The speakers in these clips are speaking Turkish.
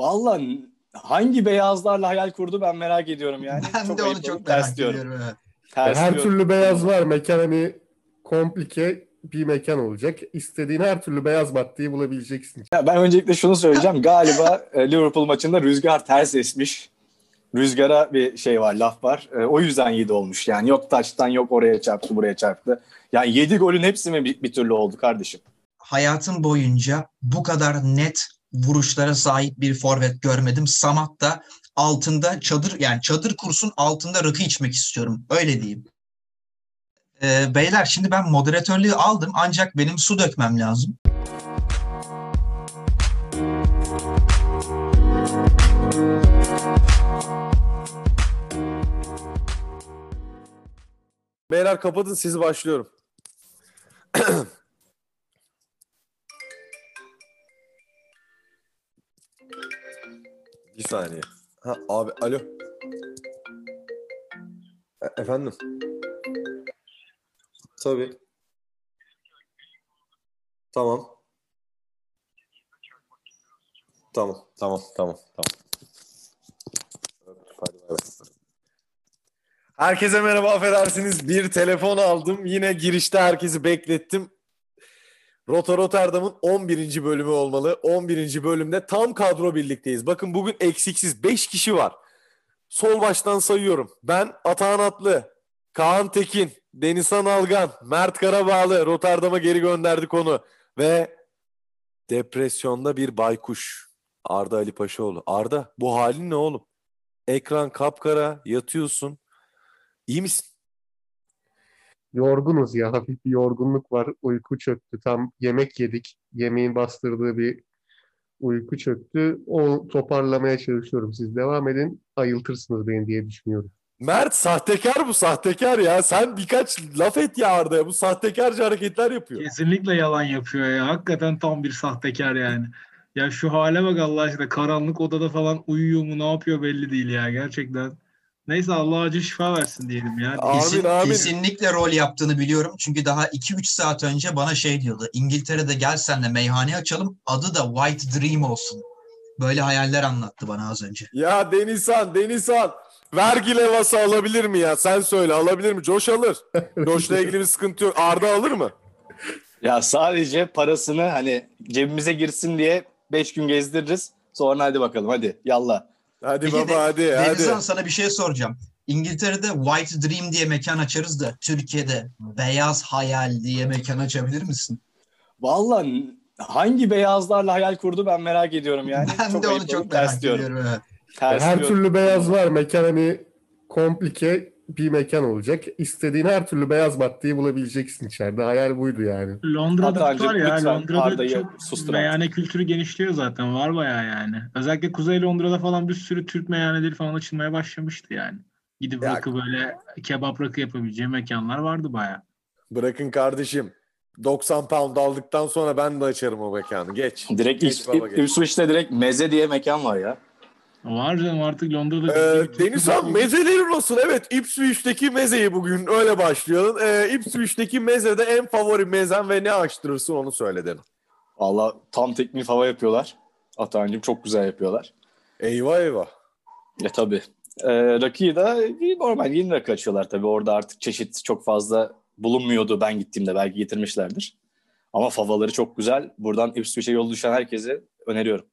Vallahi hangi beyazlarla hayal kurdu ben merak ediyorum yani. Ben çok de onu çok merak ediyorum. Evet. Ters her diyorum. türlü beyaz var. Mekan hani komplike bir mekan olacak. İstediğin her türlü beyaz maddeyi bulabileceksin. Ya ben öncelikle şunu söyleyeceğim. Galiba e, Liverpool maçında rüzgar ters esmiş. Rüzgara bir şey var, laf var. E, o yüzden 7 olmuş. Yani yok taçtan yok oraya çarptı, buraya çarptı. Yani 7 golün hepsi mi bir, bir türlü oldu kardeşim? Hayatım boyunca bu kadar net vuruşlara sahip bir forvet görmedim. Samat da altında çadır yani çadır kursun altında rakı içmek istiyorum. Öyle diyeyim. Ee, beyler şimdi ben moderatörlüğü aldım ancak benim su dökmem lazım. Beyler kapatın sizi başlıyorum. Bir saniye. Ha abi alo. E- efendim. Tabii. Tamam. Tamam, tamam, tamam, tamam. Hadi bay. Herkese merhaba affedersiniz. Bir telefon aldım. Yine girişte herkesi beklettim. Rota Rotterdam'ın 11. bölümü olmalı. 11. bölümde tam kadro birlikteyiz. Bakın bugün eksiksiz 5 kişi var. Sol baştan sayıyorum. Ben Atahan Atlı, Kaan Tekin, Denizhan Algan, Mert Karabağlı Rotterdam'a geri gönderdik onu. Ve depresyonda bir baykuş. Arda Ali Paşaoğlu. Arda bu halin ne oğlum? Ekran kapkara yatıyorsun. İyi misin? Yorgunuz ya. Hafif bir yorgunluk var. Uyku çöktü. Tam yemek yedik. Yemeğin bastırdığı bir uyku çöktü. O toparlamaya çalışıyorum. Siz devam edin. Ayıltırsınız beni diye düşünüyorum. Mert sahtekar bu sahtekar ya. Sen birkaç laf et ya Arda'ya. Bu sahtekarca hareketler yapıyor. Kesinlikle yalan yapıyor ya. Hakikaten tam bir sahtekar yani. Ya şu hale bak Allah aşkına. Karanlık odada falan uyuyor mu ne yapıyor belli değil ya gerçekten. Neyse Allah acı şifa versin diyelim ya. Amin, Kesin- amin. Kesinlikle rol yaptığını biliyorum. Çünkü daha 2-3 saat önce bana şey diyordu. İngiltere'de gel senle meyhane açalım. Adı da White Dream olsun. Böyle hayaller anlattı bana az önce. Ya Denizhan, Denizhan. Vergi levhası alabilir mi ya? Sen söyle alabilir mi? Coş alır. Coş'la ilgili bir sıkıntı yok. Arda alır mı? Ya sadece parasını hani cebimize girsin diye 5 gün gezdiririz. Sonra hadi bakalım hadi yallah. Hadi Peki baba de- hadi Denizhan hadi. sana bir şey soracağım. İngiltere'de White Dream diye mekan açarız da Türkiye'de Beyaz Hayal diye mekan açabilir misin? Vallahi hangi beyazlarla hayal kurdu ben merak ediyorum yani. ben de ayıp onu çok merak diyorum. ediyorum. Evet. Ters her türlü beyaz var. Mekan hani komplike bir mekan olacak. İstediğin her türlü beyaz maddeyi bulabileceksin içeride. Hayal buydu yani. Londra'da Hadi var ya. lütfen Londra'da Arda'yı çok sustur meyhane kültürü genişliyor zaten. Var bayağı yani. Özellikle Kuzey Londra'da falan bir sürü Türk meyhaneleri falan açılmaya başlamıştı yani. Gidip Ya- rakı böyle kebap rakı yapabileceği mekanlar vardı bayağı. Bırakın kardeşim. 90 pound aldıktan sonra ben de açarım o mekanı. Geç. Direkt Geç İps- baba, geç. İpswich'te direkt meze diye mekan var ya. Var canım artık Londra'da Ee, Denizhan mezeleri nasıl? Evet Ipswich'teki mezeyi bugün öyle başlayalım. Ee, Ipswich'teki mezede en favori mezen ve ne açtırırsın onu söyle dedim. Valla tam teknik hava yapıyorlar. Atancım çok güzel yapıyorlar. Eyvah eyvah. Ya tabii. Ee, rakıyı da normal yeni rakı açıyorlar tabii. Orada artık çeşit çok fazla bulunmuyordu ben gittiğimde. Belki getirmişlerdir. Ama favaları çok güzel. Buradan Ipswich'e yol düşen herkese öneriyorum.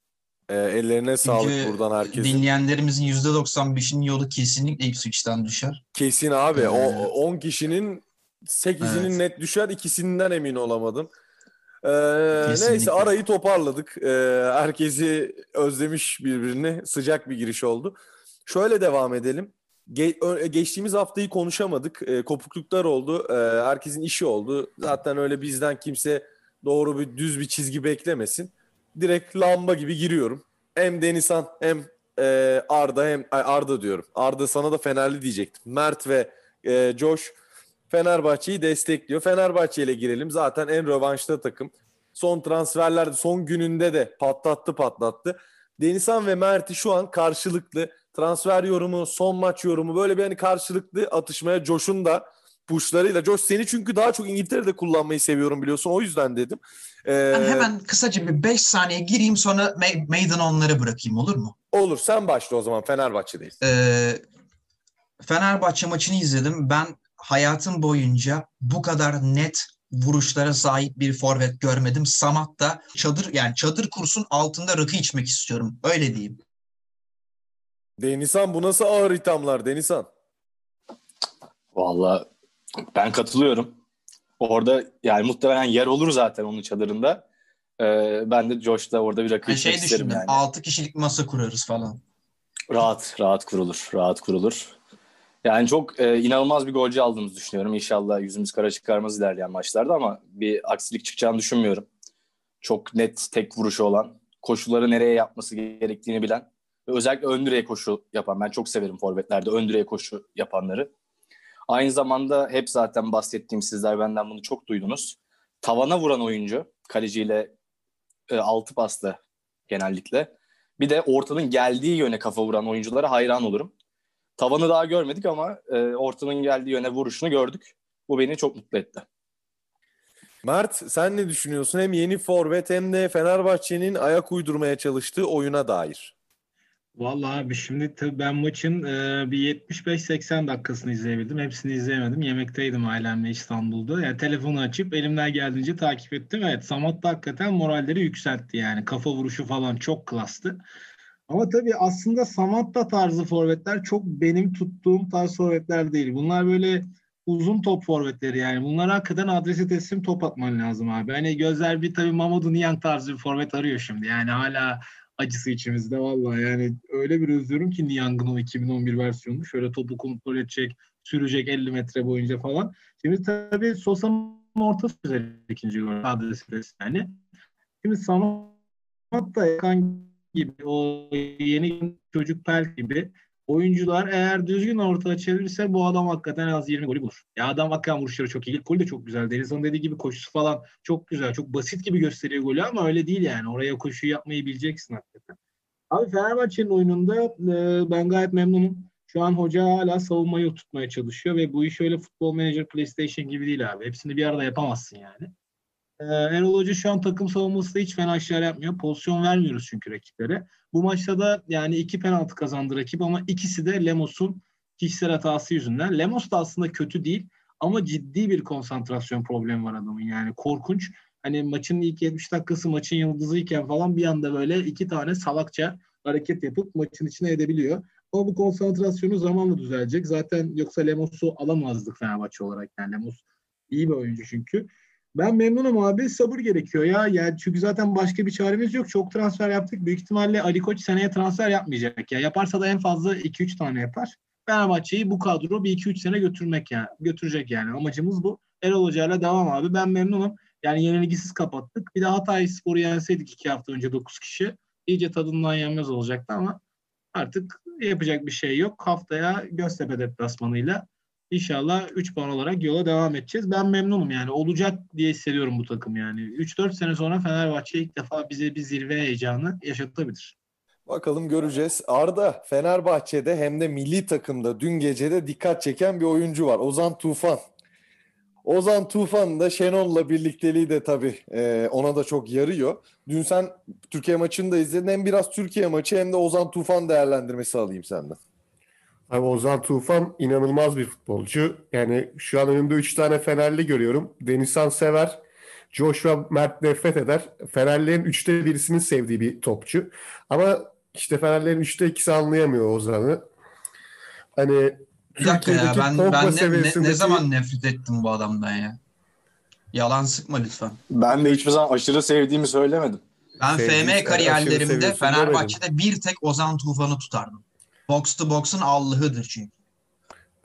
Ee, ellerine sağlık Çünkü buradan herkesin. Dinleyenlerimizin %95'inin yolu kesinlikle Ipswich'ten düşer. Kesin abi. Ee, O 10 kişinin 8'inin Evet. net düşer. ikisinden emin olamadım. Ee, Kesinlikle. neyse arayı toparladık. Ee, herkesi özlemiş birbirini. Sıcak bir giriş oldu. Şöyle devam edelim. Ge- geçtiğimiz haftayı konuşamadık. Ee, kopukluklar oldu. Ee, herkesin işi oldu. Zaten öyle bizden kimse doğru bir düz bir çizgi beklemesin. Direkt lamba gibi giriyorum. Hem Denizhan hem e, Arda hem ay, Arda diyorum. Arda sana da Fenerli diyecektim. Mert ve e, Josh Fenerbahçe'yi destekliyor. Fenerbahçe ile girelim. Zaten en rövanşta takım. Son transferlerde son gününde de patlattı patlattı. Denizhan ve Mert'i şu an karşılıklı transfer yorumu, son maç yorumu böyle bir hani karşılıklı atışmaya Josh'un da puşlarıyla. Josh seni çünkü daha çok İngiltere'de kullanmayı seviyorum biliyorsun. O yüzden dedim. Ee, Ben hemen kısaca bir 5 saniye gireyim sonra ma- meydan onları bırakayım olur mu? Olur sen başla o zaman Fenerbahçe'deyiz. Ee, Fenerbahçe maçını izledim. Ben hayatım boyunca bu kadar net vuruşlara sahip bir forvet görmedim. Samat da çadır yani çadır kursun altında rakı içmek istiyorum. Öyle diyeyim. Denizhan bu nasıl ağır ithamlar Denizhan? Valla ben katılıyorum. Orada yani muhtemelen yer olur zaten onun çadırında. Ee, ben de Josh'ta orada bir rakı Ben içmek şey isterim yani. 6 kişilik masa kurarız falan. Rahat, rahat kurulur. Rahat kurulur. Yani çok e, inanılmaz bir golcü aldığımızı düşünüyorum. İnşallah yüzümüz kara çıkarmaz ilerleyen maçlarda ama bir aksilik çıkacağını düşünmüyorum. Çok net tek vuruşu olan, koşuları nereye yapması gerektiğini bilen ve özellikle ön direğe koşu yapan. Ben çok severim forvetlerde ön direğe koşu yapanları. Aynı zamanda hep zaten bahsettiğim sizler benden bunu çok duydunuz. Tavana vuran oyuncu, kaleciyle e, altı pasta genellikle. Bir de ortanın geldiği yöne kafa vuran oyunculara hayran olurum. Tavanı daha görmedik ama e, ortanın geldiği yöne vuruşunu gördük. Bu beni çok mutlu etti. Mert sen ne düşünüyorsun? Hem yeni forvet hem de Fenerbahçe'nin ayak uydurmaya çalıştığı oyuna dair. Vallahi abi şimdi tabii ben maçın e, bir 75-80 dakikasını izleyebildim. Hepsini izleyemedim. Yemekteydim ailemle İstanbul'da. Yani telefonu açıp elimden geldiğince takip ettim. Evet Samat da hakikaten moralleri yükseltti yani. Kafa vuruşu falan çok klastı. Ama tabii aslında Samatta tarzı forvetler çok benim tuttuğum tarz forvetler değil. Bunlar böyle uzun top forvetleri yani. Bunlara hakikaten adresi teslim top atman lazım abi. Hani gözler bir tabii Mamadou Niang tarzı bir forvet arıyor şimdi. Yani hala acısı içimizde vallahi yani öyle bir özlüyorum ki Niang'ın o 2011 versiyonunu şöyle topu kontrol edecek, sürecek 50 metre boyunca falan. Şimdi tabii Sosa'nın orta güzel ikinci gol adresi yani. Şimdi Samat da Yakan gibi o yeni çocuk pel gibi oyuncular eğer düzgün orta çevirirse bu adam hakikaten az 20 golü bulur. Ya adam hakikaten vuruşları çok iyi. İlk golü de çok güzel. Denizhan'ın dediği gibi koşusu falan çok güzel. Çok basit gibi gösteriyor golü ama öyle değil yani. Oraya koşuyu yapmayı bileceksin hakikaten. Abi Fenerbahçe'nin oyununda e, ben gayet memnunum. Şu an hoca hala savunmayı tutmaya çalışıyor ve bu iş öyle futbol manager PlayStation gibi değil abi. Hepsini bir arada yapamazsın yani. Ee, Erol Hoca şu an takım savunması hiç fena işler yapmıyor. Pozisyon vermiyoruz çünkü rakiplere. Bu maçta da yani iki penaltı kazandı rakip ama ikisi de Lemos'un kişisel hatası yüzünden. Lemos da aslında kötü değil ama ciddi bir konsantrasyon problemi var adamın. Yani korkunç. Hani maçın ilk 70 dakikası maçın yıldızıyken falan bir anda böyle iki tane salakça hareket yapıp maçın içine edebiliyor. Ama bu konsantrasyonu zamanla düzelecek. Zaten yoksa Lemos'u alamazdık Fenerbahçe olarak. Yani Lemos iyi bir oyuncu çünkü. Ben memnunum abi. Sabır gerekiyor ya. Yani çünkü zaten başka bir çaremiz yok. Çok transfer yaptık. Büyük ihtimalle Ali Koç seneye transfer yapmayacak ya. Yaparsa da en fazla 2-3 tane yapar. Fenerbahçe'yi bu kadro bir 2-3 sene götürmek yani. Götürecek yani. Amacımız bu. Erol Hoca'yla devam abi. Ben memnunum. Yani yenilgisiz kapattık. Bir de Hatay Spor'u yenseydik 2 hafta önce 9 kişi. İyice tadından yenmez olacaktı ama artık yapacak bir şey yok. Haftaya Göztepe deplasmanıyla İnşallah 3 puan olarak yola devam edeceğiz. Ben memnunum yani. Olacak diye hissediyorum bu takım yani. 3-4 sene sonra Fenerbahçe ilk defa bize bir zirve heyecanı yaşatabilir. Bakalım göreceğiz. Arda Fenerbahçe'de hem de milli takımda dün gecede dikkat çeken bir oyuncu var. Ozan Tufan. Ozan Tufan da Şenol'la birlikteliği de tabii e, ona da çok yarıyor. Dün sen Türkiye maçını da izledin. Hem biraz Türkiye maçı hem de Ozan Tufan değerlendirmesi alayım senden. Abi Ozan Tufan inanılmaz bir futbolcu. Yani şu an önümde 3 tane Fenerli görüyorum. Denizhan sever. Joshua Mert nefret eder. Fenerlerin üçte birisinin sevdiği bir topçu. Ama işte Fenerlerin üçte ikisi anlayamıyor Ozan'ı. Hani Bir dakika ya ben, ben ne, ne, ne zaman nefret ettim bu adamdan ya? Yalan sıkma lütfen. Ben de hiçbir zaman aşırı sevdiğimi söylemedim. Ben Sevdiğiniz- FM kariyerlerimde Fenerbahçe'de bir tek Ozan Tufan'ı tutardım. Box to box'un Allah'ıdır çünkü.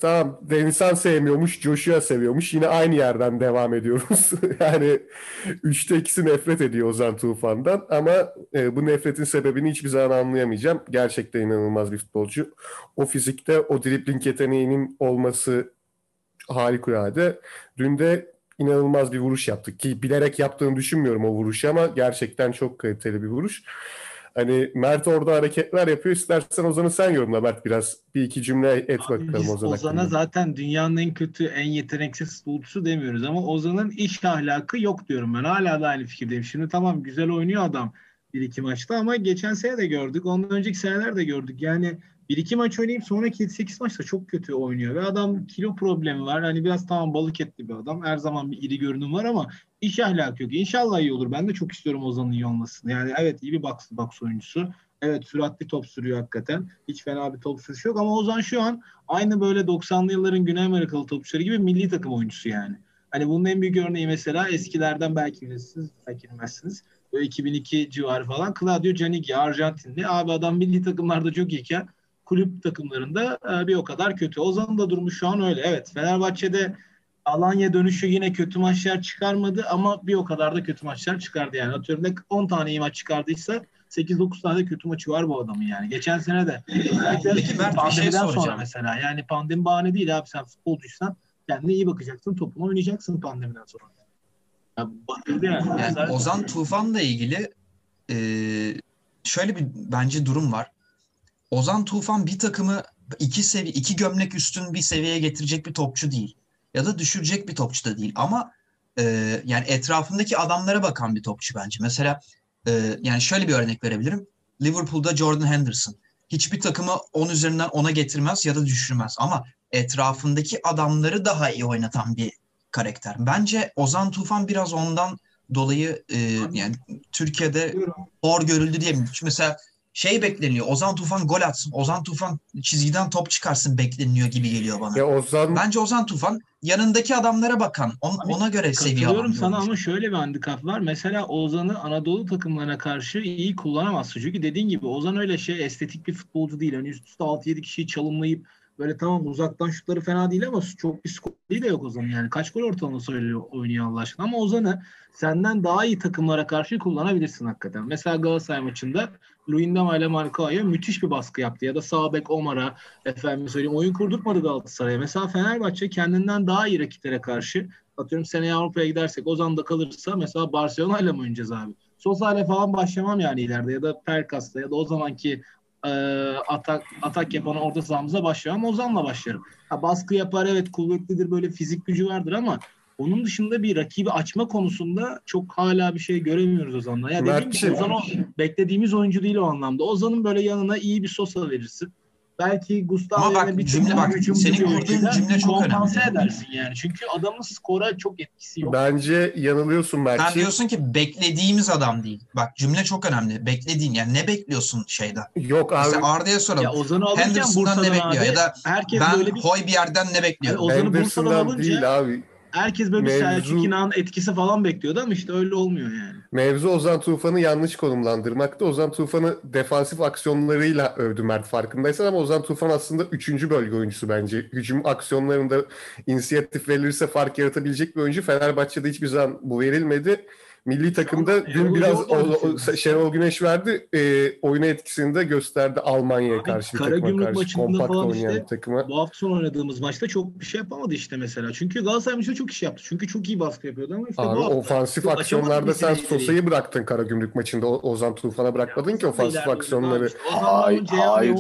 Tamam Denizhan sevmiyormuş, Joshua seviyormuş. Yine aynı yerden devam ediyoruz. yani üçte ikisi nefret ediyor Ozan Tufan'dan. Ama e, bu nefretin sebebini hiçbir zaman anlayamayacağım. Gerçekten inanılmaz bir futbolcu. O fizikte o dribling yeteneğinin olması harikulade. Dün de inanılmaz bir vuruş yaptık ki bilerek yaptığını düşünmüyorum o vuruşu ama gerçekten çok kaliteli bir vuruş. Hani Mert orada hareketler yapıyor. İstersen Ozan'ı sen yorumla Mert biraz. Bir iki cümle et bakalım biz Ozan Ozan'a hakkında. zaten dünyanın en kötü, en yeteneksiz futbolcusu demiyoruz ama Ozan'ın iş ahlakı yok diyorum ben. Hala da aynı fikirdeyim. Şimdi tamam güzel oynuyor adam bir iki maçta ama geçen sene de gördük. Ondan önceki seneler de gördük. Yani bir iki maç oynayıp sonraki 7-8 maçta çok kötü oynuyor. Ve adam kilo problemi var. Hani biraz tamam balık etli bir adam. Her zaman bir iri görünüm var ama iş ahlakı yok. İnşallah iyi olur. Ben de çok istiyorum Ozan'ın iyi olmasını. Yani evet iyi bir box, box oyuncusu. Evet süratli top sürüyor hakikaten. Hiç fena bir top sürüşü yok ama Ozan şu an aynı böyle 90'lı yılların Güney Amerikalı topçuları gibi milli takım oyuncusu yani. Hani bunun en büyük örneği mesela eskilerden belki bilirsiniz, belki bilmezsiniz. Böyle 2002 civarı falan Claudio Caniggia Arjantinli. Abi adam milli takımlarda çok iyiken kulüp takımlarında e, bir o kadar kötü. Ozan'ın da durumu şu an öyle. Evet Fenerbahçe'de Alanya dönüşü yine kötü maçlar çıkarmadı ama bir o kadar da kötü maçlar çıkardı yani. Atıyorum ne 10 tane iyi maç çıkardıysa 8-9 tane de kötü maçı var bu adamın yani. Geçen sene de. Peki Mert, bir şey Pandemiden sonra soracağım. mesela. Yani pandemi bahane değil abi sen futbolcuysan kendine iyi bakacaksın. Topunu oynayacaksın pandemiden sonra. Yani. Yani Zaten- Ozan Tufan'la ilgili e, şöyle bir bence durum var. Ozan Tufan bir takımı iki sevi iki gömlek üstün bir seviyeye getirecek bir topçu değil. Ya da düşürecek bir topçu da değil. Ama e, yani etrafındaki adamlara bakan bir topçu bence. Mesela e, yani şöyle bir örnek verebilirim. Liverpool'da Jordan Henderson. Hiçbir takımı 10 üzerinden 10'a getirmez ya da düşürmez. Ama etrafındaki adamları daha iyi oynatan bir karakter. Bence Ozan Tufan biraz ondan dolayı e, yani Türkiye'de hor görüldü diye Mesela şey bekleniyor. Ozan Tufan gol atsın. Ozan Tufan çizgiden top çıkarsın bekleniyor gibi geliyor bana. Ya Ozan Bence Ozan Tufan yanındaki adamlara bakan, on- Abi, ona göre seviye alan sana ama şöyle bir handikap var. Mesela Ozan'ı Anadolu takımlarına karşı iyi kullanamazsın. Çünkü dediğin gibi Ozan öyle şey estetik bir futbolcu değil. Hani üst üste 6-7 kişiyi çalımlayıp böyle tamam uzaktan şutları fena değil ama çok bir skorlu de yok Ozan'ın. Yani kaç gol ortalaması oynuyor, oynuyor Allah aşkına. Ama Ozan'ı senden daha iyi takımlara karşı kullanabilirsin hakikaten. Mesela Galatasaray maçında Luyendama ile Marcao'ya müthiş bir baskı yaptı. Ya da sağ bek Omar'a efendim söyleyeyim oyun kurdurtmadı Galatasaray'a. Mesela Fenerbahçe kendinden daha iyi rakiplere karşı atıyorum seneye Avrupa'ya gidersek Ozan da kalırsa mesela Barcelona ile mi oynayacağız abi? Sosa falan başlamam yani ileride ya da Perkas'la ya da o zamanki e, atak atak yapan orta sahamıza başlamam. Ozan'la başlarım. Ha, baskı yapar evet kuvvetlidir böyle fizik gücü vardır ama onun dışında bir rakibi açma konusunda çok hala bir şey göremiyoruz Ozan'la. Ya dediğim gibi. Ozan o beklediğimiz oyuncu değil o anlamda. Ozan'ın böyle yanına iyi bir Sosa verirsin. Belki Gustavo Ama bak, bir cümle bak, hücumcu senin bir kurduğun cümle çok önemli. edersin yani. Çünkü adamın skora çok etkisi yok. bence yanılıyorsun Sen Mert'ciğim. diyorsun ki beklediğimiz adam değil. Bak cümle çok önemli. Beklediğin yani ne bekliyorsun şeyden? Yok abi Mesela Arda'ya soralım. Ya Ozan'ı alırken Henderson'dan Bursa'dan ne bekliyor abi, ya da herkes ben böyle bir Hoybier'den ne bekliyorum? Yani Ozan'ı Bursa'dan alınca değil abi. Herkes böyle bir Mevzu- Selçuk İnan'ın etkisi falan bekliyordu ama işte öyle olmuyor yani. Mevzu Ozan Tufan'ı yanlış konumlandırmakta. Ozan Tufan'ı defansif aksiyonlarıyla övdü Mert farkındaysan ama Ozan Tufan aslında 3. bölge oyuncusu bence. Hücum aksiyonlarında inisiyatif verilirse fark yaratabilecek bir oyuncu. Fenerbahçe'de hiçbir zaman bu verilmedi. Milli takımda dün Erol biraz o, o-. Şenol Güneş verdi. E, oyuna etkisini de gösterdi Almanya'ya Abi, karşı takıma karşı. maçında Kompakt falan oynayan işte takıma. Bu hafta sonu oynadığımız maçta çok bir şey yapamadı işte mesela. Çünkü Galatasaray maçında çok iş yaptı. Çünkü çok iyi baskı yapıyordu ama işte Abi bu hafta ofansif aksiyonlarda sen. Sosa'yı bıraktın Karagümrük maçında. O- Ozan Tufan'a bırakmadın ki Ozan da ofansif aksiyonları. Ozan'la Hayır.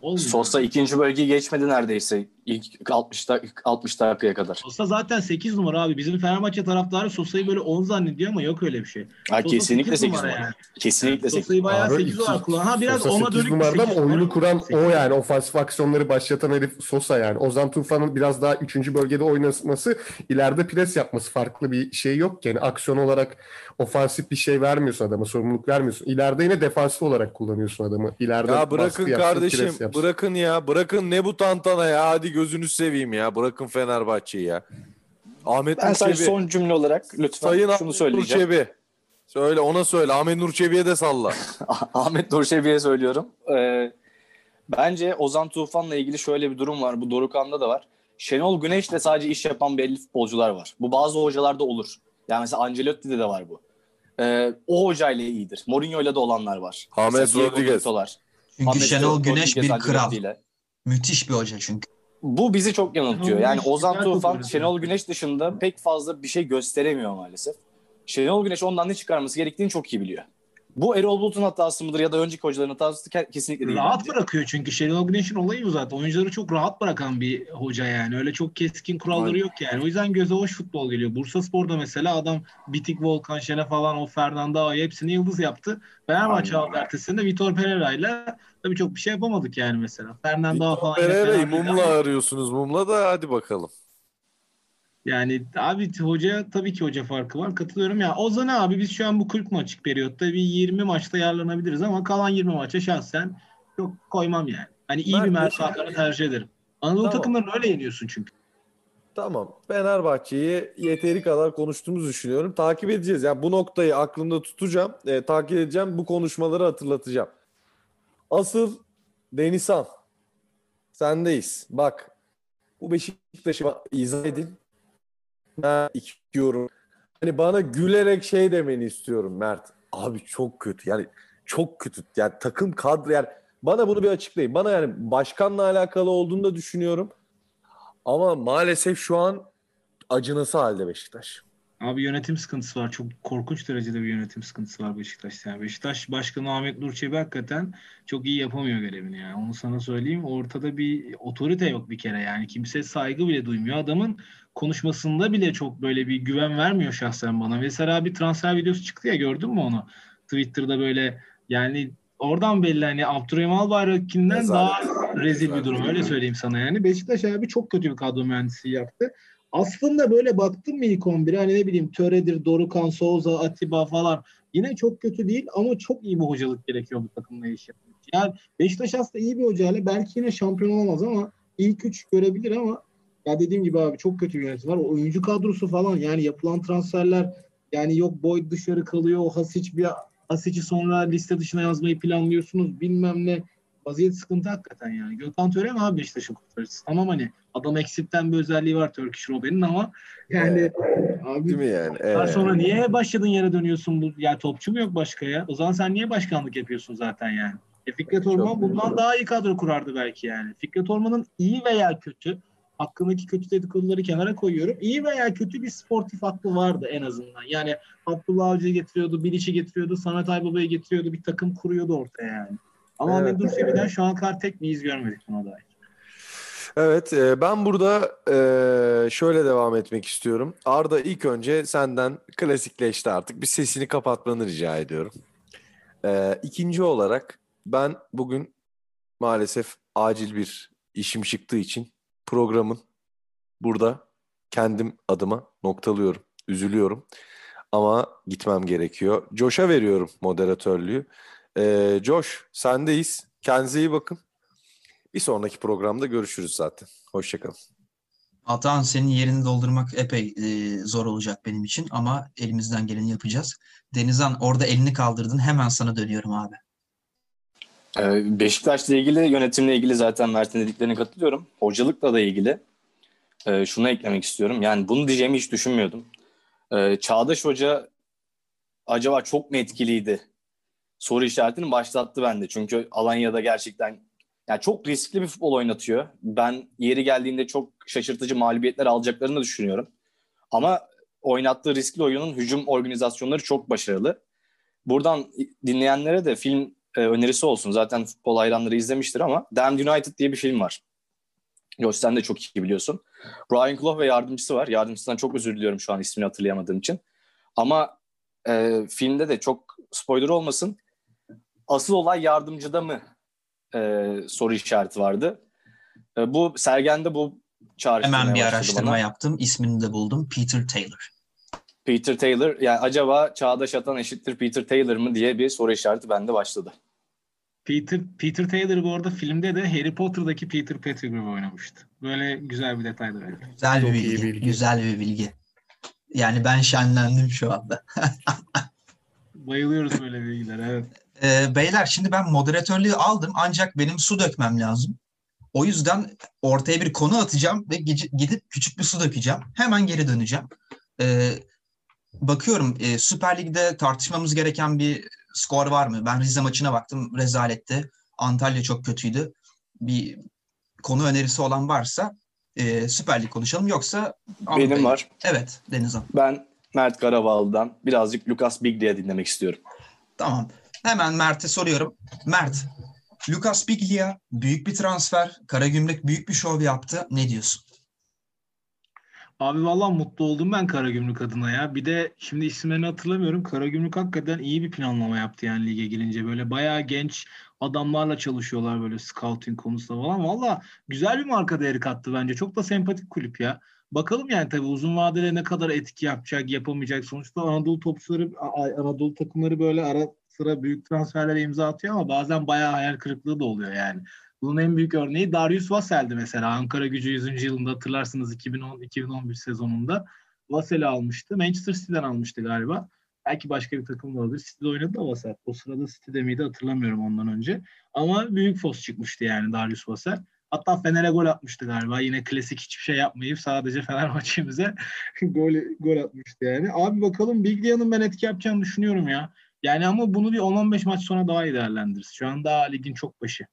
Olmuyor. Sosa ikinci bölgeyi geçmedi neredeyse ilk 60 dak- 60 dakikaya kadar. Sosa zaten 8 numara abi. Bizim Fenerbahçe taraftarı Sosa'yı böyle 10 zannediyor ama yok öyle bir şey. Ha, Sosa kesinlikle 8 numara numara. yani. Kesinlikle 8 Sosa'yı bayağı Abi 8 iki- olarak kullan. Ha biraz Sosa ona 8 dönük numarada ama 8 oyunu kuran Sekiz. o yani. Ofansif aksiyonları başlatan herif Sosa yani. Ozan Tufan'ın biraz daha 3. bölgede oynatması, ileride pres yapması farklı bir şey yok ki. Yani aksiyon olarak ofansif bir şey vermiyorsun adama, sorumluluk vermiyorsun. İleride yine defansif olarak kullanıyorsun adamı. İleride Ya bırakın kardeşim, yapsın. bırakın ya. Bırakın ne bu tantana ya. Hadi gözünü seveyim ya. Bırakın Fenerbahçe'yi ya. Ahmet Ben Nur sadece Çebi. son cümle olarak lütfen Sayın şunu Ahmet Nur söyleyeceğim. Çebi. Söyle ona söyle. Ahmet Nur Çebi'ye de salla. Ahmet Nurşevi'ye söylüyorum. Ee, bence Ozan Tufan'la ilgili şöyle bir durum var. Bu Dorukan'da da var. Şenol Güneş'le sadece iş yapan belli futbolcular var. Bu bazı hocalarda olur. Yani mesela Ancelotti'de de var bu. Ee, o hocayla iyidir. Mourinho'yla da olanlar var. Diego Rodriguez. Çünkü James Şenol Rodriguez, Güneş bir kral. Müthiş bir hoca çünkü. Bu bizi çok yanıltıyor. Yani Ozan Tufan. Şenol Güneş dışında pek fazla bir şey gösteremiyor maalesef. Şenol Güneş ondan ne çıkarması gerektiğini çok iyi biliyor. Bu Erol Bulut'un hatası mıdır ya da önceki hocaların hatası ke- kesinlikle değil. Rahat bence. bırakıyor çünkü Şenol Güneş'in olayı bu zaten. Oyuncuları çok rahat bırakan bir hoca yani. Öyle çok keskin kuralları Aynen. yok yani. O yüzden göze hoş futbol geliyor. Bursa Spor'da mesela adam Bitik Volkan Şen'e falan o Fernando Ağa'yı hepsini yıldız yaptı. Fenerbahçe Aynen. aldı ertesinde Vitor Pereira'yla tabii çok bir şey yapamadık yani mesela. Vitor falan yine Pereira'yı mumla arıyorsunuz mumla da hadi bakalım. Yani abi hoca tabii ki hoca farkı var. Katılıyorum ya. Ozan abi biz şu an bu 40 maçlık periyotta bir 20 maçta yararlanabiliriz ama kalan 20 maça şahsen çok koymam yani. Hani iyi Ben bir de- Mert Hakan'ı tercih ederim. Anadolu Tamam. takımlarını öyle yeniyorsun çünkü. Tamam. Fenerbahçe'yi yeteri kadar konuştuğumuzu düşünüyorum. Takip edeceğiz. Yani bu noktayı aklımda tutacağım. e, takip edeceğim. Bu konuşmaları hatırlatacağım. Asıl Denizhan. Sendeyiz. Bak. Bu Beşiktaş'ı izah edin. Ben iki yorum. Hani bana gülerek şey demeni istiyorum Mert. Abi çok kötü. Yani çok kötü. Yani takım kadro yani bana bunu bir açıklayın. Bana yani başkanla alakalı olduğunu da düşünüyorum. Ama maalesef şu an acınası halde Beşiktaş. Abi yönetim sıkıntısı var. Çok korkunç derecede bir yönetim sıkıntısı var Beşiktaş'ta. Yani Beşiktaş Başkanı Ahmet Nur Çebi hakikaten çok iyi yapamıyor görevini yani. Onu sana söyleyeyim. Ortada bir otorite yok bir kere yani. Kimse saygı bile duymuyor. Adamın konuşmasında bile çok böyle bir güven vermiyor şahsen bana. Mesela bir transfer videosu çıktı ya gördün mü onu? Twitter'da böyle yani oradan belli hani Abdurrahim Albayrak'inden daha rezil bir durum öyle söyleyeyim sana yani. Beşiktaş abi çok kötü bir kadro mühendisi yaptı. Aslında böyle baktım mı ilk 11'e hani ne bileyim Töre'dir, Dorukan, Souza, Atiba falan. Yine çok kötü değil ama çok iyi bir hocalık gerekiyor bu takımla iş yapmak. Yani Beşiktaş aslında iyi bir hocayla belki yine şampiyon olamaz ama ilk üç görebilir ama ya dediğim gibi abi çok kötü bir yönetim var. O oyuncu kadrosu falan yani yapılan transferler yani yok Boyd dışarı kalıyor. O Hasic bir Hasic'i sonra liste dışına yazmayı planlıyorsunuz. Bilmem ne. Vaziyet sıkıntı hakikaten yani. Gökhan Töre mi abi Beşiktaş'ın kurtarıcısı? Tamam hani adam eksikten bir özelliği var Turkish Robben'in ama yani abi Değil mi yani? Ee, sonra niye başladığın yere dönüyorsun? Bu, ya topçu mu yok başka ya? O zaman sen niye başkanlık yapıyorsun zaten yani? E Fikret Orman Çok- bundan daha iyi kadro kurardı belki yani. Fikret Orman'ın iyi veya kötü hakkındaki kötü dedikoduları kenara koyuyorum. İyi veya kötü bir sportif aklı vardı en azından. Yani Abdullah Avcı'yı getiriyordu, Bilic'i getiriyordu, Samet Aybaba'yı getiriyordu, bir takım kuruyordu ortaya yani. Ama Evet. Ahmet Nur Çebi'den şu an kadar tek bir iz görmedik buna dair. Evet, e, ben burada e, şöyle devam etmek istiyorum. Arda ilk önce senden klasikleşti artık. Bir sesini kapatmanı rica ediyorum. E, ikinci olarak ben bugün maalesef acil bir işim çıktığı için programın burada kendim adıma noktalıyorum. Üzülüyorum. Ama gitmem gerekiyor. Josh'a veriyorum moderatörlüğü. Josh sendeyiz. Kendinize iyi bakın. Bir sonraki programda görüşürüz zaten. Hoşçakalın. Atan senin yerini doldurmak epey e, zor olacak benim için ama elimizden geleni yapacağız. Denizhan orada elini kaldırdın hemen sana dönüyorum abi. Ee, Beşiktaş'la ilgili, yönetimle ilgili zaten Mert'in dediklerine katılıyorum. Hocalıkla da ilgili e, şunu eklemek istiyorum. Yani bunu diyeceğimi hiç düşünmüyordum. Ee, Çağdaş Hoca acaba çok mu etkiliydi? Soru işaretini başlattı bende. Çünkü Alanya'da gerçekten yani çok riskli bir futbol oynatıyor. Ben yeri geldiğinde çok şaşırtıcı mağlubiyetler alacaklarını düşünüyorum. Ama oynattığı riskli oyunun hücum organizasyonları çok başarılı. Buradan dinleyenlere de film e, önerisi olsun. Zaten futbol hayranları izlemiştir ama Damned United diye bir film var. Yok sen de çok iyi biliyorsun. Brian Clough ve yardımcısı var. Yardımcısından çok özür diliyorum şu an ismini hatırlayamadığım için. Ama e, filmde de çok spoiler olmasın. Asıl olay yardımcıda mı e, soru işareti vardı. E, bu Sergen'de bu çağrıştırmaya Hemen bir araştırma bana. yaptım. İsmini de buldum. Peter Taylor. Peter Taylor yani acaba Çağdaş Atan eşittir Peter Taylor mı diye bir soru işareti bende başladı. Peter Peter Taylor bu arada filmde de Harry Potter'daki Peter Pettigrew oynamıştı. Böyle güzel bir detay da verelim. Güzel bir bilgi. bilgi. Güzel bir bilgi. Yani ben şenlendim şu anda. Bayılıyoruz böyle bilgilere. Evet. Ee, beyler şimdi ben moderatörlüğü aldım ancak benim su dökmem lazım. O yüzden ortaya bir konu atacağım ve gidip küçük bir su dökeceğim. Hemen geri döneceğim. Ee, bakıyorum e, Süper Lig'de tartışmamız gereken bir skor var mı? Ben Rize maçına baktım rezaletti. Antalya çok kötüydü. Bir konu önerisi olan varsa e, Süper Lig konuşalım. Yoksa Benim Avrupa'ya- var. Evet Denizhan. Ben Mert Karabağlı'dan birazcık Lucas Biglia'yı dinlemek istiyorum. Tamam. Hemen Mert'e soruyorum. Mert, Lucas Biglia büyük bir transfer. Karagümrük büyük bir şov yaptı. Ne diyorsun? Abi vallahi mutlu oldum ben Karagümrük adına ya. Bir de şimdi isimlerini hatırlamıyorum. Karagümrük hakikaten iyi bir planlama yaptı yani lige girince. Böyle bayağı genç adamlarla çalışıyorlar böyle scouting konusunda falan. Valla güzel bir marka değeri kattı bence. Çok da sempatik kulüp ya. Bakalım yani tabii uzun vadede ne kadar etki yapacak, yapamayacak. Sonuçta Anadolu topçuları, Anadolu takımları böyle ara sıra büyük transferlere imza atıyor ama bazen bayağı hayal kırıklığı da oluyor yani. Bunun en büyük örneği Darius Vassel'di mesela. Ankara gücü 100. yılında hatırlarsınız 2010-2011 sezonunda. Vassel'i almıştı. Manchester City'den almıştı galiba. Belki başka bir takım da olabilir. City'de oynadı da Vassel. O sırada City'de miydi hatırlamıyorum ondan önce. Ama büyük fos çıkmıştı yani Darius Vassel. Hatta Fener'e gol atmıştı galiba. Yine klasik hiçbir şey yapmayıp sadece Fenerbahçe'mize gol, gol atmıştı yani. Abi bakalım Biglia'nın ben etki yapacağını düşünüyorum ya. Yani ama bunu bir 10-15 maç sonra daha iyi değerlendiririz. Şu an daha ligin çok başı.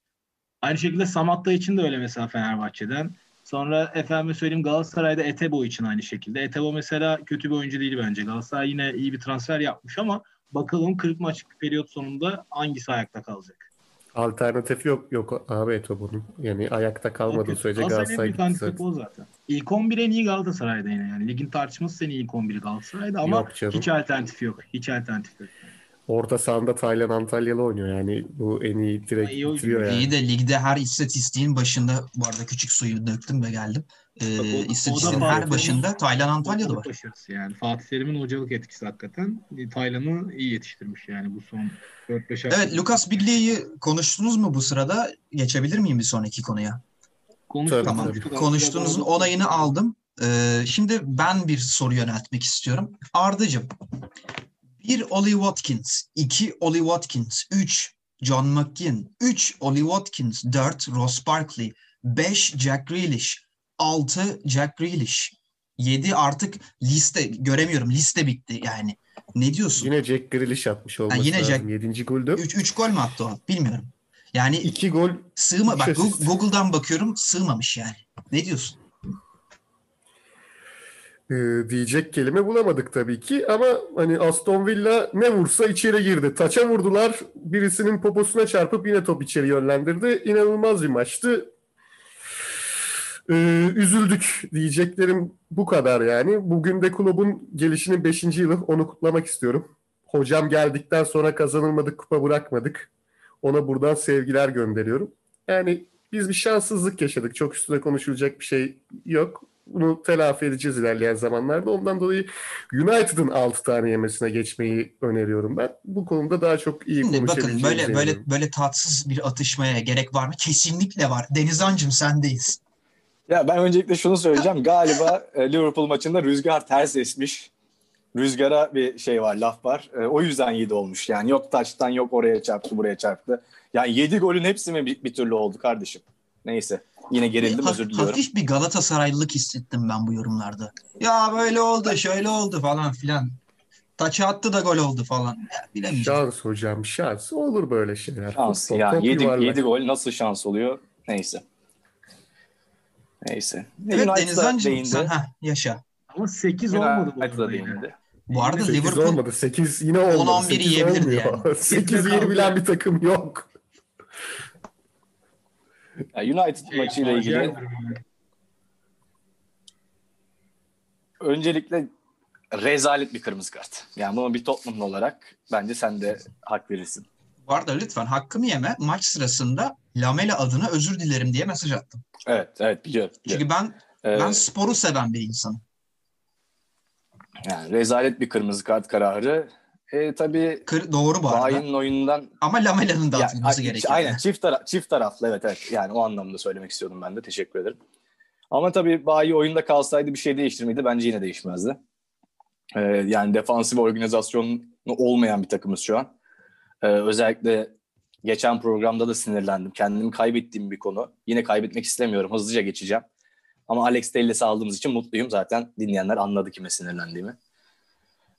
Aynı şekilde Samatta için de öyle mesela Fenerbahçe'den. Sonra efendim söyleyeyim Galatasaray'da Etebo için aynı şekilde. Etebo mesela kötü bir oyuncu değil bence. Galatasaray yine iyi bir transfer yapmış ama bakalım 40 maçlık periyot sonunda hangisi ayakta kalacak? Alternatif yok yok abi Etobo'nun. Yani ayakta kalmadığı sürece Galatasaray Galatasaray'ın gitti bir zaten. İlk 11 en iyi Galatasaray'da yine yani. Ligin tartışması seni ilk 11'i Galatasaray'da ama Yok hiç alternatif yok. Hiç alternatif yok. Orta sahanda Taylan Antalyalı oynuyor yani. Bu en iyi direkt İyi bitiriyor yani. İyi de ligde her istatistiğin başında bu arada küçük suyu döktüm ve geldim. Ee, Bak o- o istatistiğin Fatih her başında Taylan Antalya'da var. Başarısı yani. Fatih Terim'in hocalık etkisi hakikaten. Taylan'ı iyi yetiştirmiş yani bu son 4-5 hafta. Evet Lucas Biglia'yı konuştunuz mu bu sırada? Geçebilir miyim bir sonraki konuya? Konuştuk, Tabii, Tamam. konuştuk. Konuştuğunuzun onayını aldım. Ee, şimdi ben bir soru yöneltmek istiyorum. Ardacığım, bir Ollie Watkins, iki Ollie Watkins, üç John McGinn, üç Ollie Watkins, dört Ross Barkley, beş Jack Grealish, altı Jack Grealish, yedi artık liste göremiyorum. Liste bitti yani. Ne diyorsun? Yine Jack Grealish atmış olması yine lazım. Jack- Yedinci golde. Üç, üç gol mü attı o? Bilmiyorum. Yani İki gol sığma bak Google'dan bakıyorum sığmamış yani. Ne diyorsun? E, diyecek kelime bulamadık tabii ki ama hani Aston Villa ne vursa içeri girdi. Taça vurdular. Birisinin poposuna çarpıp yine top içeri yönlendirdi. İnanılmaz bir maçtı. E, üzüldük diyeceklerim bu kadar yani. Bugün de kulübün gelişinin 5. yılı onu kutlamak istiyorum. Hocam geldikten sonra kazanılmadık, kupa bırakmadık. Ona buradan sevgiler gönderiyorum. Yani biz bir şanssızlık yaşadık. Çok üstüne konuşulacak bir şey yok. Bunu telafi edeceğiz ilerleyen zamanlarda. Ondan dolayı United'ın 6 tane yemesine geçmeyi öneriyorum ben. Bu konuda daha çok iyi Şimdi bakın konuşabileceğimizi böyle böyle eminim. böyle tatsız bir atışmaya gerek var mı? Kesinlikle var. Denizhan'cığım sendeyiz. Ya ben öncelikle şunu söyleyeceğim. Galiba e, Liverpool maçında rüzgar ters esmiş. Rüzgara bir şey var, laf var. E, o yüzden 7 olmuş. Yani yok taçtan yok oraya çarptı, buraya çarptı. Yani 7 golün hepsi mi bir, bir türlü oldu kardeşim? Neyse. Yine gerildim, Ha- özür diliyorum. Hafif bir Galatasaraylılık hissettim ben bu yorumlarda. Ya böyle oldu, şöyle oldu falan filan. Taça attı da gol oldu falan. Ya, bilemeyeceğim. Şans hocam şans. Olur böyle şeyler. Şans. Futbol, Yani top 7, yuvarlak. 7 gol nasıl şans oluyor? Neyse. Neyse. Evet Denizhan'cığım değindi. sen ha, yaşa. Ama 8 olmadı bu United'a değindi. Bu arada 8 Liverpool olmadı. 8 yine olmadı. 10-11 8 yiyebilirdi yani. 8 kaldı. yiyebilen bir takım yok. Yani United Şey, maçıyla ilgili öncelikle rezalet bir kırmızı kart. Yani bunu bir Tottenhamlı olarak bence sen de hak verirsin. bu arada lütfen hakkımı yeme. Maç sırasında Lamela adına özür dilerim diye mesaj attım. Evet, evet biliyorum. biliyorum. Çünkü ben Ee, ben sporu seven bir insanım. yani rezalet bir kırmızı kart kararı. E, tabii Kır, doğru bu arada. Bayern'in oyundan Ama Lamela'nın da atılması a- gerekiyor. Aynen çift, tara- çift taraflı evet evet. Yani o anlamda söylemek istiyordum ben de. Teşekkür ederim. Ama tabii Bayi oyunda kalsaydı bir şey değiştir miydi? Bence yine değişmezdi. Ee, yani defansif organizasyonu olmayan bir takımız şu an. Ee, özellikle geçen programda da sinirlendim. Kendimi kaybettiğim bir konu. Yine kaybetmek istemiyorum. Hızlıca geçeceğim. Ama Alex Telles'i aldığımız için mutluyum. Zaten dinleyenler anladı kime sinirlendiğimi.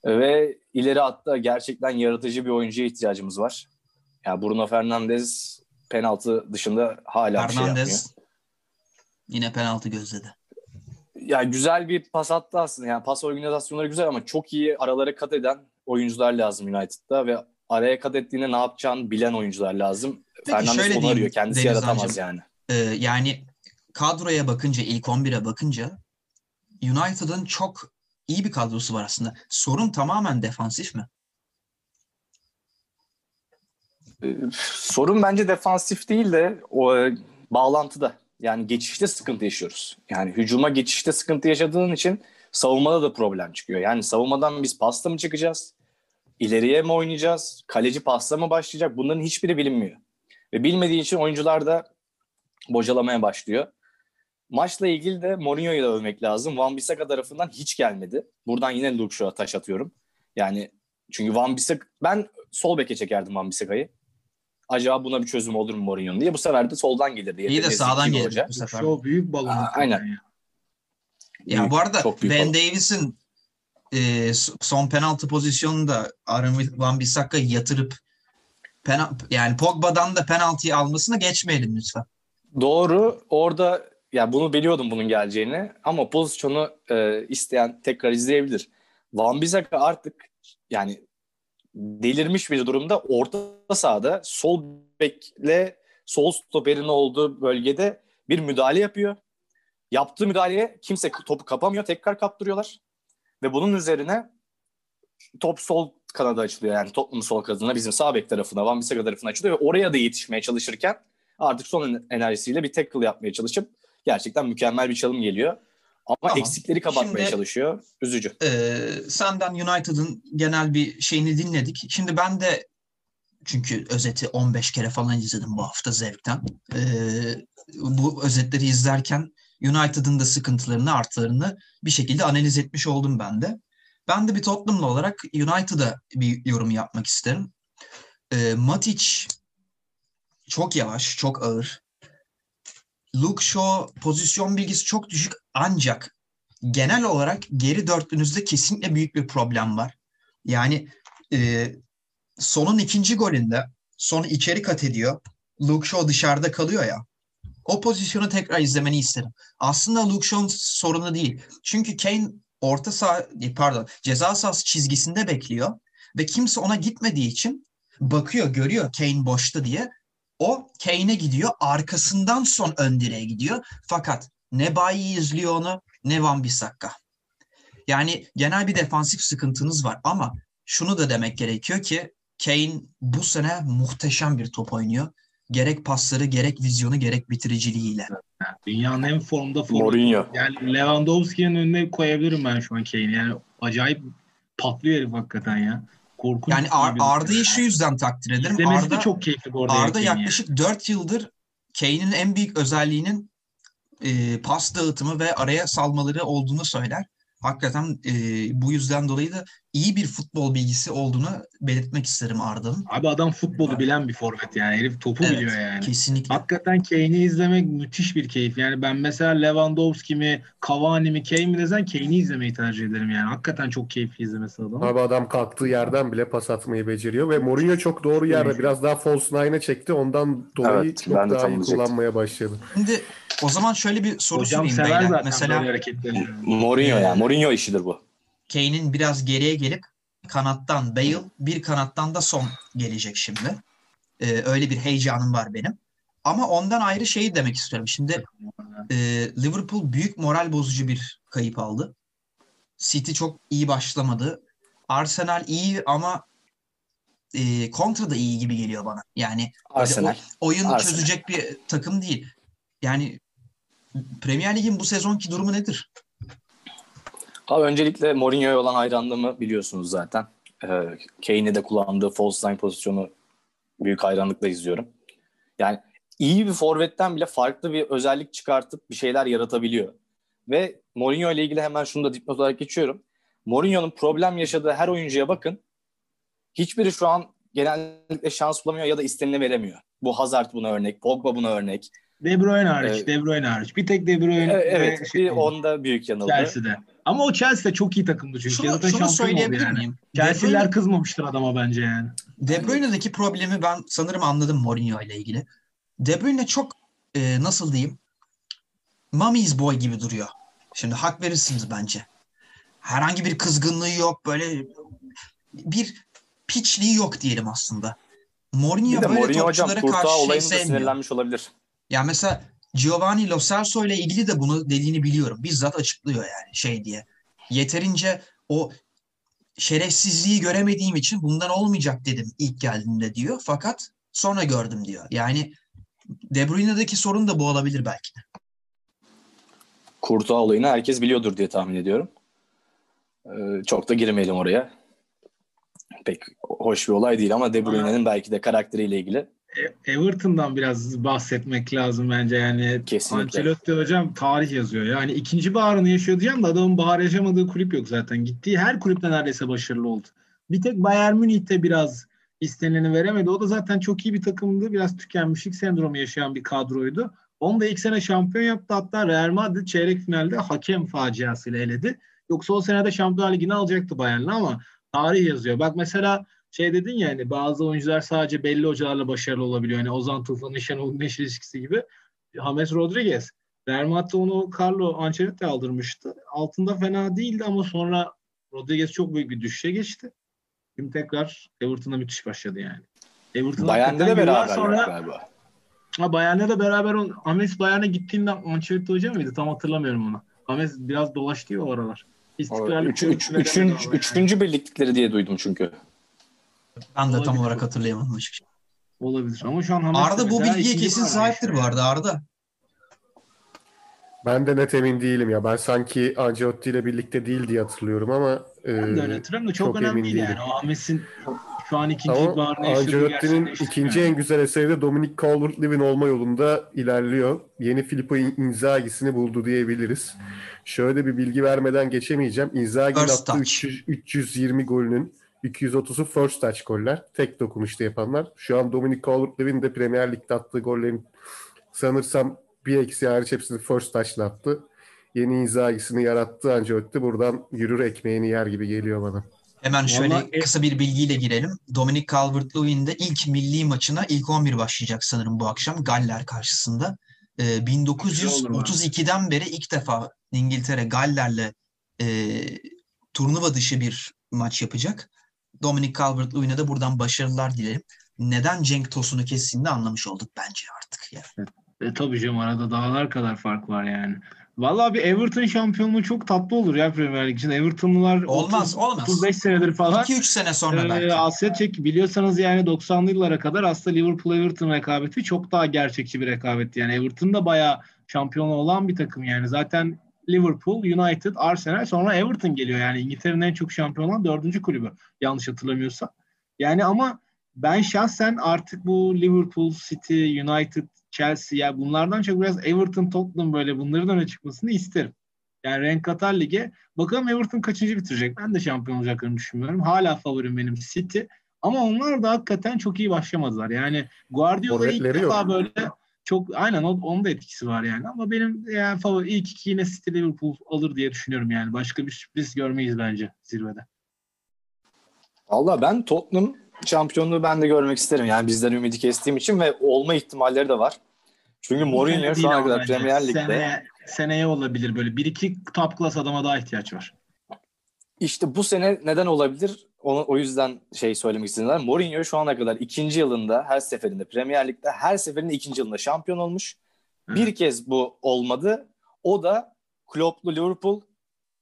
Ve ileri hatta gerçekten yaratıcı bir oyuncuya ihtiyacımız var. Yani Bruno Fernandes penaltı dışında hala bir şey yapmıyor. Yine penaltı gözledi. Ya güzel bir pas attı aslında. Yani pas organizasyonları güzel ama çok iyi aralara kat eden oyuncular lazım United'da ve araya kat ettiğinde ne yapacağını bilen oyuncular lazım. Peki Fernandes şöyle onu arıyor. Kendisi Deniz yaratamaz Hancım. yani. Ee, yani kadroya bakınca, ilk 11'e bakınca United'ın çok iyi bir kadrosu var aslında. Sorun tamamen defansif mi? Ee, sorun bence defansif değil de o e, bağlantıda. Yani geçişte sıkıntı yaşıyoruz. Yani hücuma geçişte sıkıntı yaşadığın için savunmada da problem çıkıyor. Yani savunmadan biz pasta mı çıkacağız? İleriye mi oynayacağız? Kaleci pasta mı başlayacak? Bunların hiçbiri bilinmiyor. Ve bilmediği için oyuncular da bocalamaya başlıyor. Maçla ilgili de Mourinho'yu da övmek lazım. Van Bissaka tarafından hiç gelmedi. Buradan yine Luke Shaw'a taş atıyorum. Yani çünkü Van Bissaka ben sol beke çekerdim Van Bissaka'yı. Acaba buna bir çözüm olur mu Mourinho'nun diye. Bu sefer de soldan gelirdi. İyi de sağdan hoca. bu sefer. Şu büyük balon. Aa, aynen. ya. Ya Büyük, bu arada Ben. Davis'in e, son penaltı pozisyonunda Aaron Van Bissaka'yı yatırıp pena, yani Pogba'dan da penaltıyı almasına geçmeyelim lütfen. Doğru. Orada ya bunu biliyordum bunun geleceğini ama pozisyonu e, isteyen tekrar izleyebilir. Van Bissaka artık yani delirmiş bir durumda orta sahada sol bekle sol stoperin olduğu bölgede bir müdahale yapıyor. Yaptığı müdahaleye kimse topu kapamıyor. Tekrar kaptırıyorlar. Ve bunun üzerine top sol kanada açılıyor. Yani Tottenham sol kanadına bizim sağ bek tarafına, Van Bissaka tarafına açılıyor ve oraya da yetişmeye çalışırken artık son enerjisiyle bir tackle yapmaya çalışıp gerçekten mükemmel bir çalım geliyor. Ama Tamam. eksikleri kapatmaya Şimdi- çalışıyor. Üzücü. Ee, senden United'ın genel bir şeyini dinledik. Şimdi ben de çünkü özeti 15 kere falan izledim bu hafta zevkten. Ee, bu özetleri izlerken United'ın da sıkıntılarını, artılarını bir şekilde analiz etmiş oldum ben de. Ben de bir Tottenham'lı olarak United'a bir yorum yapmak isterim. Ee, Matic çok yavaş, çok ağır. Luke Shaw pozisyon bilgisi çok düşük ancak genel olarak geri dörtlünüzde kesinlikle büyük bir problem var. Yani e, sonun ikinci golünde son içeri kat ediyor. Luke Shaw dışarıda kalıyor ya. O pozisyonu tekrar izlemeni isterim. Aslında Luke Shaw'un sorunu değil. Çünkü Kane orta saha pardon ceza sahası çizgisinde bekliyor ve kimse ona gitmediği için bakıyor görüyor Kane boşta diye. O Kane'e gidiyor arkasından son ön direğe gidiyor. Fakat ne Bayi izliyor onu ne Van Bissaka. Yani genel bir defansif sıkıntınız var ama şunu da demek gerekiyor ki Kane bu sene muhteşem bir top oynuyor. Gerek pasları, gerek vizyonu, gerek bitiriciliğiyle. Dünyanın en formda formu. Yani Lewandowski'nin önüne koyabilirim ben şu an Kane'i. Yani acayip patlıyor herif hakikaten ya. Korkunç. Yani Ar- Arda'yı şu yüzden takdir ederim. İzlemesi Arda, de çok keyifli bu arada. Arda Kane'i yani. yaklaşık 4 yıldır Kane'in en büyük özelliğinin e, pas dağıtımı ve araya salmaları olduğunu söyler. Hakikaten e, bu yüzden dolayı da iyi bir futbol bilgisi olduğunu belirtmek isterim Arda'nın. Abi adam futbolu bilen bir forvet yani. Herif topu Evet, biliyor yani. Kesinlikle. Hakikaten Kane'i izlemek müthiş bir keyif. Yani ben mesela Lewandowski mi, Cavani mi, Kane mi desen Kane'i izlemeyi tercih ederim yani. Hakikaten çok keyifli izlemesi adam. Abi adam kalktığı yerden bile pas atmayı beceriyor ve Mourinho çok doğru yerde biraz daha false nine'e çekti. Ondan dolayı Evet, çok daha iyi kullanmaya başladı. Şimdi o zaman şöyle bir soru Hocam sorayım sever beyler. zaten Mesela hareketleri. Mourinho ya. Mourinho işidir bu. Kane'in biraz geriye gelip kanattan Bale, bir kanattan da Son gelecek şimdi. Ee, öyle bir heyecanım var benim. Ama ondan ayrı şeyi demek istiyorum. Şimdi e, Liverpool büyük moral bozucu bir kayıp aldı. City çok iyi başlamadı. Arsenal iyi ama e, kontra da iyi gibi geliyor bana. Yani Arsenal. oyun Arsenal. çözecek bir takım değil. Yani Premier Lig'in bu sezonki durumu nedir? Abi öncelikle Mourinho'ya olan hayranlığımı biliyorsunuz zaten. Ee, Kane'i de kullandığı false nine pozisyonu büyük hayranlıkla izliyorum. Yani iyi bir forvetten bile farklı bir özellik çıkartıp bir şeyler yaratabiliyor. Ve Mourinho ile ilgili hemen şunu da dipnot olarak geçiyorum. Mourinho'nun problem yaşadığı her oyuncuya bakın. Hiçbiri şu an genellikle şans bulamıyor ya da istenileni veremiyor. Bu Hazard buna örnek, Pogba buna örnek. De Bruyne hariç, Evet. De Bruyne hariç. Bir tek De Bruyne. Ee, evet, şey bir onda büyük yanıldı. Chelsea'de. Ama o Chelsea de çok iyi takımdı çünkü. Şunu, Zaten şunu şampiyon oldu söyleyebilir yani. miyim? Chelsea'liler Bruyne- kızmamıştır adama bence yani. De Bruyne'deki problemi ben sanırım anladım Mourinho ile ilgili. De Bruyne çok e, nasıl diyeyim mommy's boy gibi duruyor. Şimdi hak verirsiniz bence. Herhangi bir kızgınlığı yok böyle bir piçliği yok diyelim aslında. Mourinho böyle Mourinho topçulara karşı şey sevmiyor. sinirlenmiş olabilir. Ya mesela Giovanni Lo Celso ile ilgili de bunu dediğini biliyorum. Bizzat açıklıyor yani şey diye. Yeterince o şerefsizliği göremediğim için bundan olmayacak dedim ilk geldiğinde diyor. Fakat sonra gördüm diyor. Yani De Bruyne'deki sorun da bu olabilir belki de. Kurtağı olayını herkes biliyordur diye tahmin ediyorum. Ee, çok da girmeyelim oraya. Pek hoş bir olay değil ama De Bruyne'nin belki de karakteriyle ilgili. E- Everton'dan biraz bahsetmek lazım bence yani. Kesinlikle. Ancelotti hocam tarih yazıyor. Yani ikinci baharını yaşıyor diyeceğim de adamın bahar yaşamadığı kulüp yok zaten. Gittiği her kulüpte neredeyse başarılı oldu. Bir tek Bayern Münih'te biraz istenileni veremedi. O da zaten çok iyi bir takımdı. Biraz tükenmişlik sendromu yaşayan bir kadroydu. Onu da ilk sene şampiyon yaptı. Hatta Real Madrid çeyrek finalde hakem faciasıyla eledi. Yoksa o senede Şampiyonlar Ligi'ni alacaktı Bayern'le ama tarih yazıyor. Bak mesela şey dedin ya hani bazı oyuncular sadece belli hocalarla başarılı olabiliyor. Hani Ozan Tufan'ın Şenol Güneş ilişkisi gibi. James Rodriguez. Real onu Carlo Ancelotti aldırmıştı. Altında fena değildi ama sonra Rodriguez çok büyük bir düşüşe geçti. Şimdi tekrar Everton'a müthiş başladı yani. Everton Bayern'de de beraber sonra galiba. Ha, Bayern'e de beraber on, Ames Bayern'e gittiğinde Ancelotti hoca mıydı? Tam hatırlamıyorum onu. Ames biraz dolaştı ya o aralar. İstikrarlı üç, üç, üçün, üçüncü birliktikleri diye duydum çünkü. Ben de tam Olabilir. olarak hatırlayamadım açıkçası. Olabilir ama şu an Arda bu bilgiye kesin sahiptir bu arada Arda. Ben de net emin değilim ya. Ben sanki Ancelotti ile birlikte değil diye hatırlıyorum ama Ben de e, öyle hatırlıyorum da çok, çok önemli emin değil yani. değilim. O Ames'in şu an ikinci ama Ancelotti'nin ikinci yani. en güzel eseri de Dominic Calvert-Lewin olma yolunda ilerliyor. Yeni Filippo Inzaghi'sini buldu diyebiliriz. Şöyle bir bilgi vermeden geçemeyeceğim. Inzaghi'nin attığı touch. 300, 320 golünün 230'u first touch goller. Tek dokunuşta yapanlar. Şu an Dominic Calvert-Lewin de Premier Lig'de attığı gollerin sanırsam bir eksi hariç hepsini first touch'la attı. Yeni Inzaghi'sini yarattı Ancelotti. Buradan yürür ekmeğini yer gibi geliyor bana. Hemen şöyle Vallahi- e- kısa bir bilgiyle girelim. Dominic Calvert-Lewin de ilk milli maçına ilk 11 başlayacak sanırım bu akşam Galler karşısında. Ee, Güzel olur 1932'den beri ilk defa İngiltere Galler'le e, turnuva dışı bir maç yapacak. Dominic Calvert-Lewin'e de buradan başarılar dilerim. Neden Cenk Tosun'u kestiğini anlamış olduk bence artık. Yani. E tabii canım arada dağlar kadar fark var yani. Vallahi bir Everton şampiyonluğu çok tatlı olur ya Premier Lig için. Evertonlular Olmaz, 30, olmaz. 35 senedir falan 2-3 sene sonra Ee, belki. Asya çek biliyorsanız yani 90'lı yıllara kadar aslında Liverpool Everton rekabeti çok daha gerçekçi bir rekabetti. Yani Everton da bayağı şampiyon olan bir takım yani. Zaten Liverpool, United, Arsenal sonra Everton geliyor yani İngiltere'nin en çok şampiyon olan dördüncü kulübü yanlış hatırlamıyorsam. Yani ama ben şahsen artık bu Liverpool, City, United, Chelsea ya bunlardan çok biraz Everton, Tottenham böyle bunların öne çıkmasını isterim. Yani renk katar lige. Bakalım Everton kaçıncı bitirecek? Ben de şampiyon olacaklarını düşünmüyorum. Hala favorim benim City. Ama onlar da hakikaten çok iyi başlamadılar. Yani Guardiola ilk defa yok. böyle çok aynen onun da etkisi var yani. Ama benim yani favori ilk iki yine City Liverpool alır diye düşünüyorum yani. Başka bir sürpriz görmeyiz bence zirvede. Valla ben Tottenham şampiyonluğu ben de görmek isterim. Yani bizden ümidi kestiğim için ve olma ihtimalleri de var. Çünkü Mourinho şu ana kadar. Premier Lig'de Seneye, seneye olabilir böyle. Bir iki top class adama daha ihtiyaç var. İşte bu sene neden olabilir? Onu, o yüzden şey söylemek istedim. Mourinho şu ana kadar ikinci yılında her seferinde Premier Lig'de her seferinde ikinci yılında şampiyon olmuş. Bir Evet. kez bu olmadı. O da Klopp'lu Liverpool,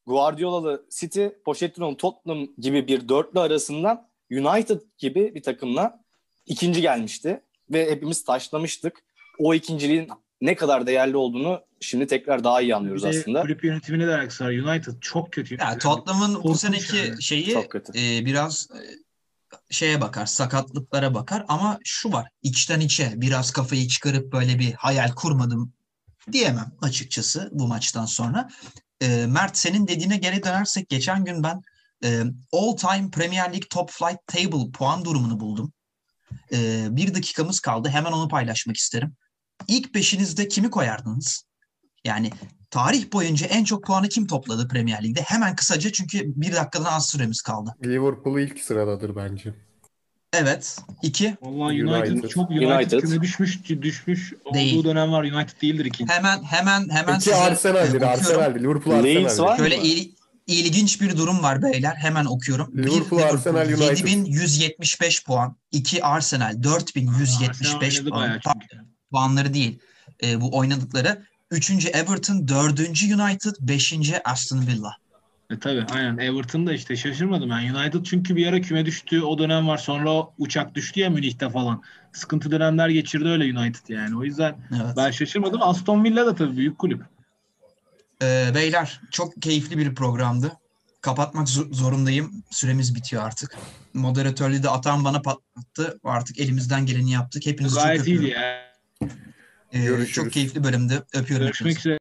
Guardiola'lı City, Pochettino'lu Tottenham gibi bir dörtlü arasından United gibi bir takımla ikinci gelmişti. Ve hepimiz taşlamıştık. O ikinciliğin ne kadar değerli olduğunu şimdi tekrar daha iyi anlıyoruz Bir de aslında. Kulüp yönetimine de alakası var. United çok kötü. Ya Tottenham'ın bu seneki yani. şeyi Çok kötü. e, biraz e, şeye bakar, sakatlıklara bakar ama şu var, içten içe biraz kafayı çıkarıp böyle bir hayal kurmadım diyemem açıkçası bu maçtan sonra. E, Mert senin dediğine geri dönersek geçen gün ben e, all time Premier League Top Flight Table puan durumunu buldum. E, bir dakikamız kaldı. Hemen onu paylaşmak isterim. İlk beşinizde kimi koyardınız? Yani tarih boyunca en çok puanı kim topladı Premier Lig'de? Hemen kısaca çünkü bir dakikadan az süremiz kaldı. Liverpool ilk sıradadır bence. Evet. iki. Vallahi United, United. çok United, United. küme düşmüş düşmüş olduğu Değil. dönem var. United değildir ikinci. Hemen hemen hemen İki size, Arsenal'dir, okuyorum. Arsenal'dir. Liverpool Leeds Arsenal'dir. var. Şöyle eli, ilginç bir durum var beyler. Hemen okuyorum. Bir Liverpool, Liverpool Arsenal, United. 7175 puan. 2 Arsenal Arsenal 4175 oynadı puan. puanları değil. e, bu oynadıkları. Üçüncü Everton, dördüncü United, beşinci Aston Villa. E tabii aynen Everton da işte şaşırmadım ben. United çünkü bir ara küme düştü o dönem var. Sonra uçak düştü ya Münih'te falan. Sıkıntı dönemler geçirdi öyle United yani. O yüzden Evet. ben şaşırmadım. Aston Villa da tabii büyük kulüp. Ee, beyler çok keyifli bir programdı. Kapatmak zo- zorundayım. Süremiz bitiyor artık. Moderatörlüğü de atan bana patlattı. Artık elimizden geleni yaptık. Hepinizi çok Gayet iyiydi öpüyorum. ya. Ee, Görüşürüz. Çok keyifli bölümde. Öpüyorum. Görüşmek üzere.